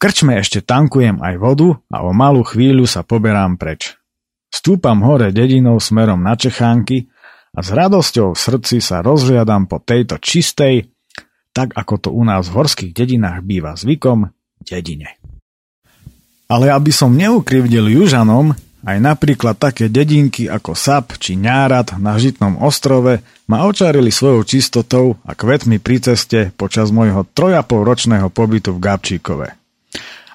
Krčme ešte tankujem aj vodu a o malú chvíľu sa poberám preč. Stúpam hore dedinou smerom na Čechánky a s radosťou v srdci sa rozhliadam po tejto čistej, tak ako to u nás v horských dedinách býva zvykom, dedine. Ale aby som neukrivdil južanom, aj napríklad také dedinky ako Sap či Ňárad na Žitnom ostrove ma očarili svojou čistotou a kvetmi pri ceste počas môjho trojapol ročného pobytu v Gabčíkove.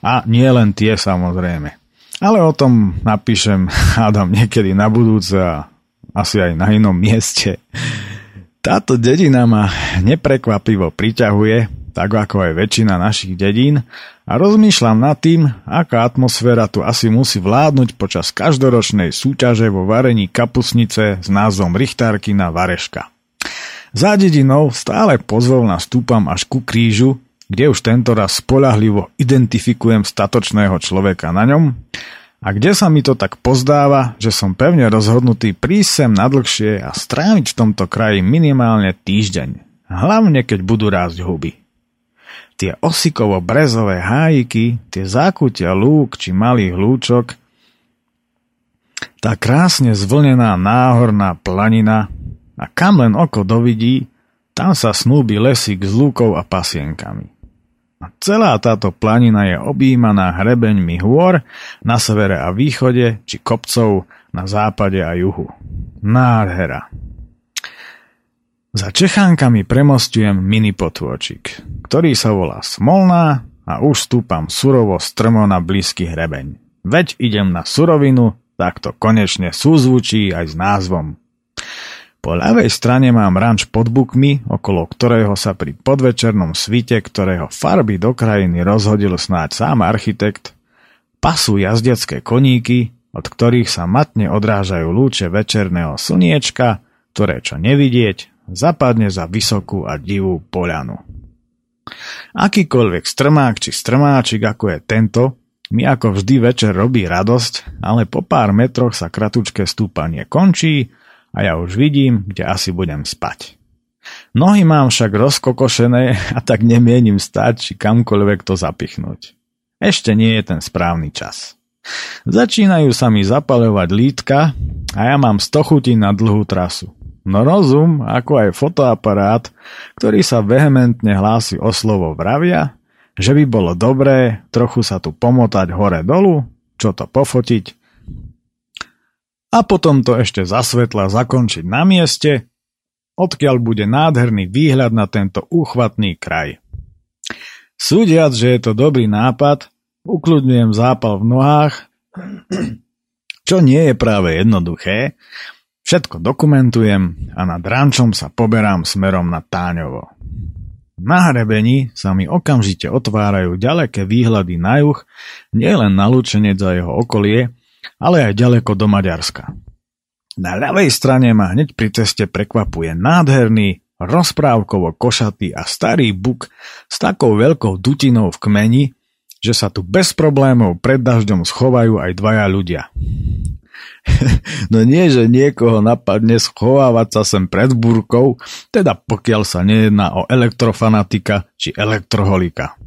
A nie len tie samozrejme. Ale o tom napíšem, hádam, niekedy na budúce a asi aj na inom mieste. Táto dedina ma neprekvapivo priťahuje, tak ako aj väčšina našich dedín, a rozmýšľam nad tým, aká atmosféra tu asi musí vládnuť počas každoročnej súťaže vo varení kapusnice s názvom Richtárkina Vareška. Za dedinou stále pozvolna stúpam až ku krížu, kde už tento raz spolahlivo identifikujem statočného človeka na ňom a kde sa mi to tak pozdáva, že som pevne rozhodnutý prísť sem nadlhšie a stráviť v tomto kraji minimálne týždeň. Hlavne keď budú rásť huby. Tie osikovo-brezové hájiky, tie zákutia lúk či malých lúčok, tá krásne zvlnená náhorná planina a kam len oko dovidí, tam sa snúbi lesík s lúkou a pasienkami. Celá táto planina je objímaná hrebeňmi hôr na severe a východe, či kopcov na západe a juhu. Nádhera. Za Čechánkami premostujem mini potôčik, ktorý sa volá Smolná a už stúpam surovo strmo na blízky hrebeň. Veď idem na surovinu, tak to konečne súzvučí aj s názvom. Po ľavej strane mám ranč pod bukmi, okolo ktorého sa pri podvečernom svite, ktorého farby do krajiny rozhodil snáď sám architekt, pasú jazdecké koníky, od ktorých sa matne odrážajú lúče večerného slniečka, ktoré čo nevidieť, zapadne za vysokú a divú poľanu. Akýkoľvek strmák či strmáčik ako je tento, mi ako vždy večer robí radosť, ale po pár metroch sa kratučké stúpanie končí a ja už vidím, kde asi budem spať. Nohy mám však rozkokošené a tak nemienim stať či kamkoľvek to zapichnúť. Ešte nie je ten správny čas. Začínajú sa mi zapaľovať lítka a ja mám stochutí na dlhú trasu. No rozum, ako aj fotoaparát, ktorý sa vehementne hlási o slovo vravia, že by bolo dobré trochu sa tu pomotať hore dolu, čo to pofotiť a potom to ešte zasvetla zakončiť na mieste, odkiaľ bude nádherný výhľad na tento úchvatný kraj. Súdiac, že je to dobrý nápad, ukludňujem zápal v nohách, čo nie je práve jednoduché, všetko dokumentujem a nad rančom sa poberám smerom na Táňovo. Na hrebení sa mi okamžite otvárajú ďaleké výhľady na juh, nielen na Lučenec a jeho okolie, ale aj ďaleko do Maďarska. Na ľavej strane ma hneď pri ceste prekvapuje nádherný, rozprávkovo košatý a starý buk s takou veľkou dutinou v kmeni, že sa tu bez problémov pred dažďom schovajú aj dvaja ľudia. no nie, že niekoho napadne schovávať sa sem pred búrkou, teda pokiaľ sa nejedná o elektrofanatika či elektroholika.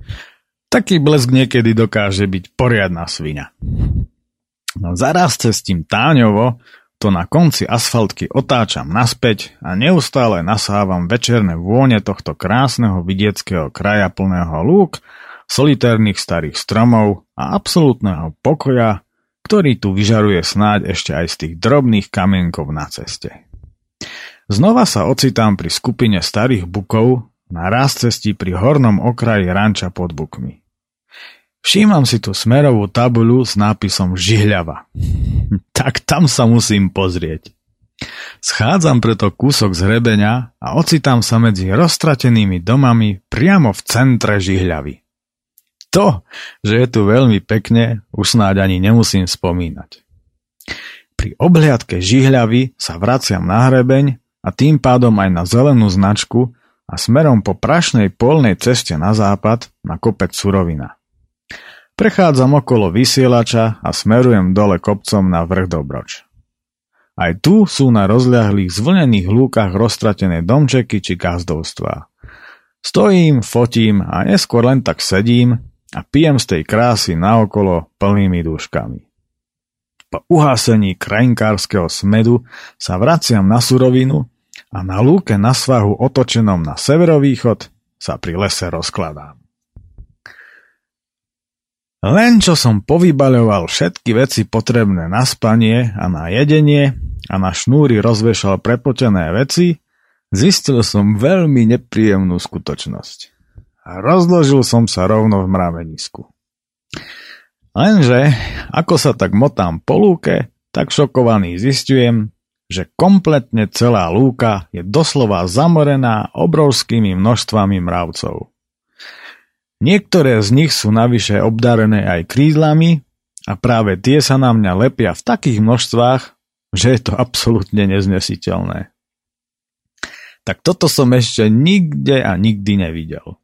Taký blesk niekedy dokáže byť poriadna svinia. No zaraz cez tým táňovo to na konci asfaltky otáčam naspäť a neustále nasávam večerné vône tohto krásneho vidieckého kraja plného lúk, solitérnych starých stromov a absolútneho pokoja, ktorý tu vyžaruje snáď ešte aj z tých drobných kamienkov na ceste. Znova sa ocitám pri skupine starých bukov na raz cesti pri hornom okraji ranča pod bukmi. Všímam si tu smerovú tabuľu s nápisom Žihľava. tak tam sa musím pozrieť. Schádzam preto kúsok z hrebenia a ocitám sa medzi roztratenými domami priamo v centre Žihľavy. To, že je tu veľmi pekne, už snáď ani nemusím spomínať. Pri obhliadke Žihľavy sa vraciam na hrebeň a tým pádom aj na zelenú značku a smerom po prašnej polnej ceste na západ na kopec Surovina. Prechádzam okolo vysielača a smerujem dole kopcom na vrch Dobroč. Aj tu sú na rozľahlých zvlnených lúkach roztratené domčeky či gazdovstvá. Stojím, fotím a neskôr len tak sedím a pijem z tej krásy naokolo plnými dúškami. Po uhásení krajinkárskeho smedu sa vraciam na surovinu a na lúke na svahu otočenom na severovýchod sa pri lese rozkladám. Len čo som povybaľoval všetky veci potrebné na spanie a na jedenie a na šnúry rozvešal prepotené veci, zistil som veľmi nepríjemnú skutočnosť. Rozložil som sa rovno v mravenisku. Lenže, ako sa tak motám po lúke, tak šokovaný zistujem, že kompletne celá lúka je doslova zamorená obrovskými množstvami mravcov. Niektoré z nich sú navyše obdarené aj krídlami a práve tie sa na mňa lepia v takých množstvách, že je to absolútne neznesiteľné. Tak toto som ešte nikde a nikdy nevidel.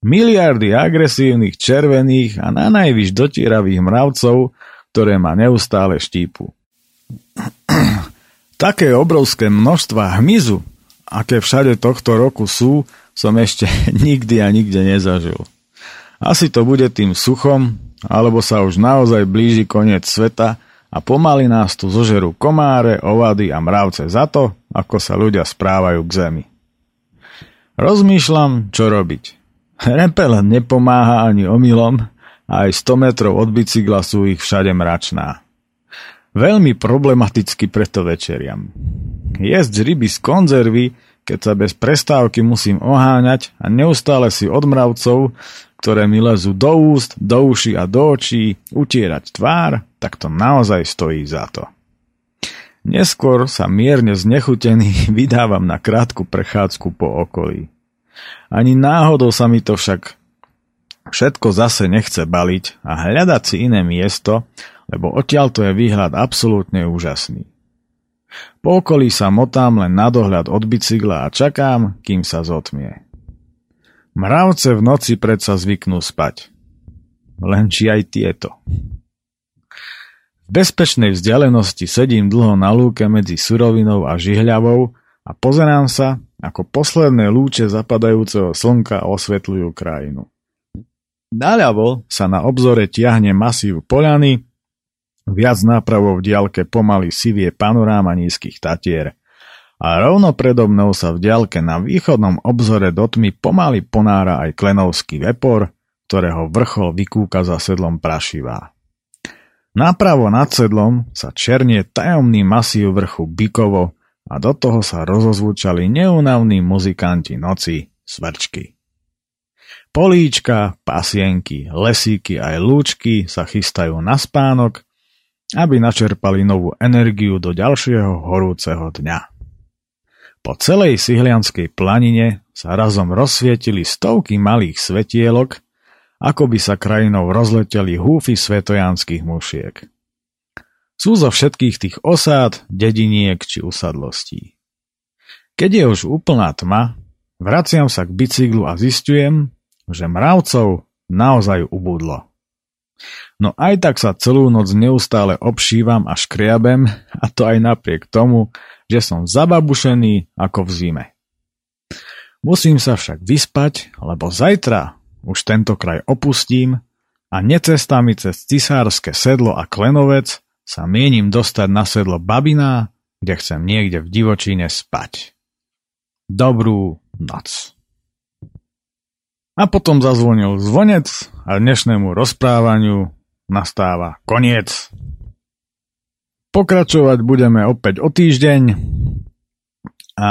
Miliardy agresívnych, červených a na najvyš dotíravých mravcov, ktoré ma neustále štípu. Také obrovské množstva hmyzu, aké všade tohto roku sú, som ešte nikdy a nikde nezažil. Asi to bude tým suchom, alebo sa už naozaj blíži koniec sveta a pomaly nás tu zožerú komáre, ovady a mravce za to, ako sa ľudia správajú k zemi. Rozmýšľam, čo robiť. Repel nepomáha ani omylom aj 100 metrov od bicykla sú ich všade mračná. Veľmi problematicky preto večeriam. Jesť ryby z konzervy, keď sa bez prestávky musím oháňať a neustále si od mravcov, ktoré mi lezú do úst, do uší a do očí, utierať tvár, tak to naozaj stojí za to. Neskôr sa mierne znechutený vydávam na krátku prechádzku po okolí. Ani náhodou sa mi to však všetko zase nechce baliť a hľadať si iné miesto, lebo odtiaľto je výhľad absolútne úžasný. Po okolí sa motám len na dohľad od bicykla a čakám, kým sa zotmie. Mravce v noci predsa zvyknú spať. Len či aj tieto. V bezpečnej vzdialenosti sedím dlho na lúke medzi surovinou a žihľavou a pozerám sa, ako posledné lúče zapadajúceho slnka osvetľujú krajinu. Naľavo sa na obzore tiahne masív poľany, viac nápravou v diaľke pomaly sivie panoráma nízkych tatier a rovno predo mnou sa v diaľke na východnom obzore do tmy pomaly ponára aj klenovský vepor, ktorého vrchol vykúka za sedlom prašivá. Napravo nad sedlom sa černie tajomný masív vrchu Bikovo a do toho sa rozozvučali neunavní muzikanti noci, svrčky. Políčka, pasienky, lesíky aj lúčky sa chystajú na spánok, aby načerpali novú energiu do ďalšieho horúceho dňa. Po celej Sihlianskej planine sa razom rozsvietili stovky malých svetielok, ako by sa krajinou rozleteli húfy svetojanských mušiek. Sú zo všetkých tých osád, dediniek či usadlostí. Keď je už úplná tma, vraciam sa k bicyklu a zistujem, že mravcov naozaj ubudlo. No aj tak sa celú noc neustále obšívam a škriabem, a to aj napriek tomu, že som zababušený ako v zime. Musím sa však vyspať, lebo zajtra už tento kraj opustím a necestami cez cisárske sedlo a klenovec sa mienim dostať na sedlo Babina, kde chcem niekde v divočine spať. Dobrú noc. A potom zazvonil zvonec a dnešnému rozprávaniu nastáva koniec. Pokračovať budeme opäť o týždeň a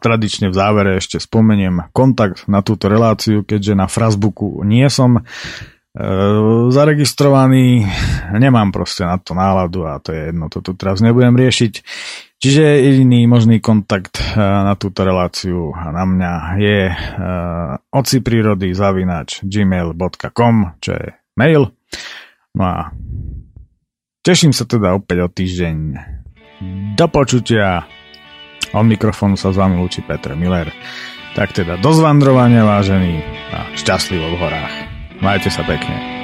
tradične v závere ešte spomeniem kontakt na túto reláciu, keďže na Frasbooku nie som e, zaregistrovaný, nemám proste na to náladu a to je jedno, to tu teraz nebudem riešiť. Čiže jediný možný kontakt e, na túto reláciu na mňa je e, oci prírody zavinač gmail.com, čo je mail. No a Teším sa teda opäť o týždeň. Do počutia. Od mikrofónu sa s vami lúči Petr Miller. Tak teda do zvandrovania vážený a šťastlivo v horách. Majte sa pekne.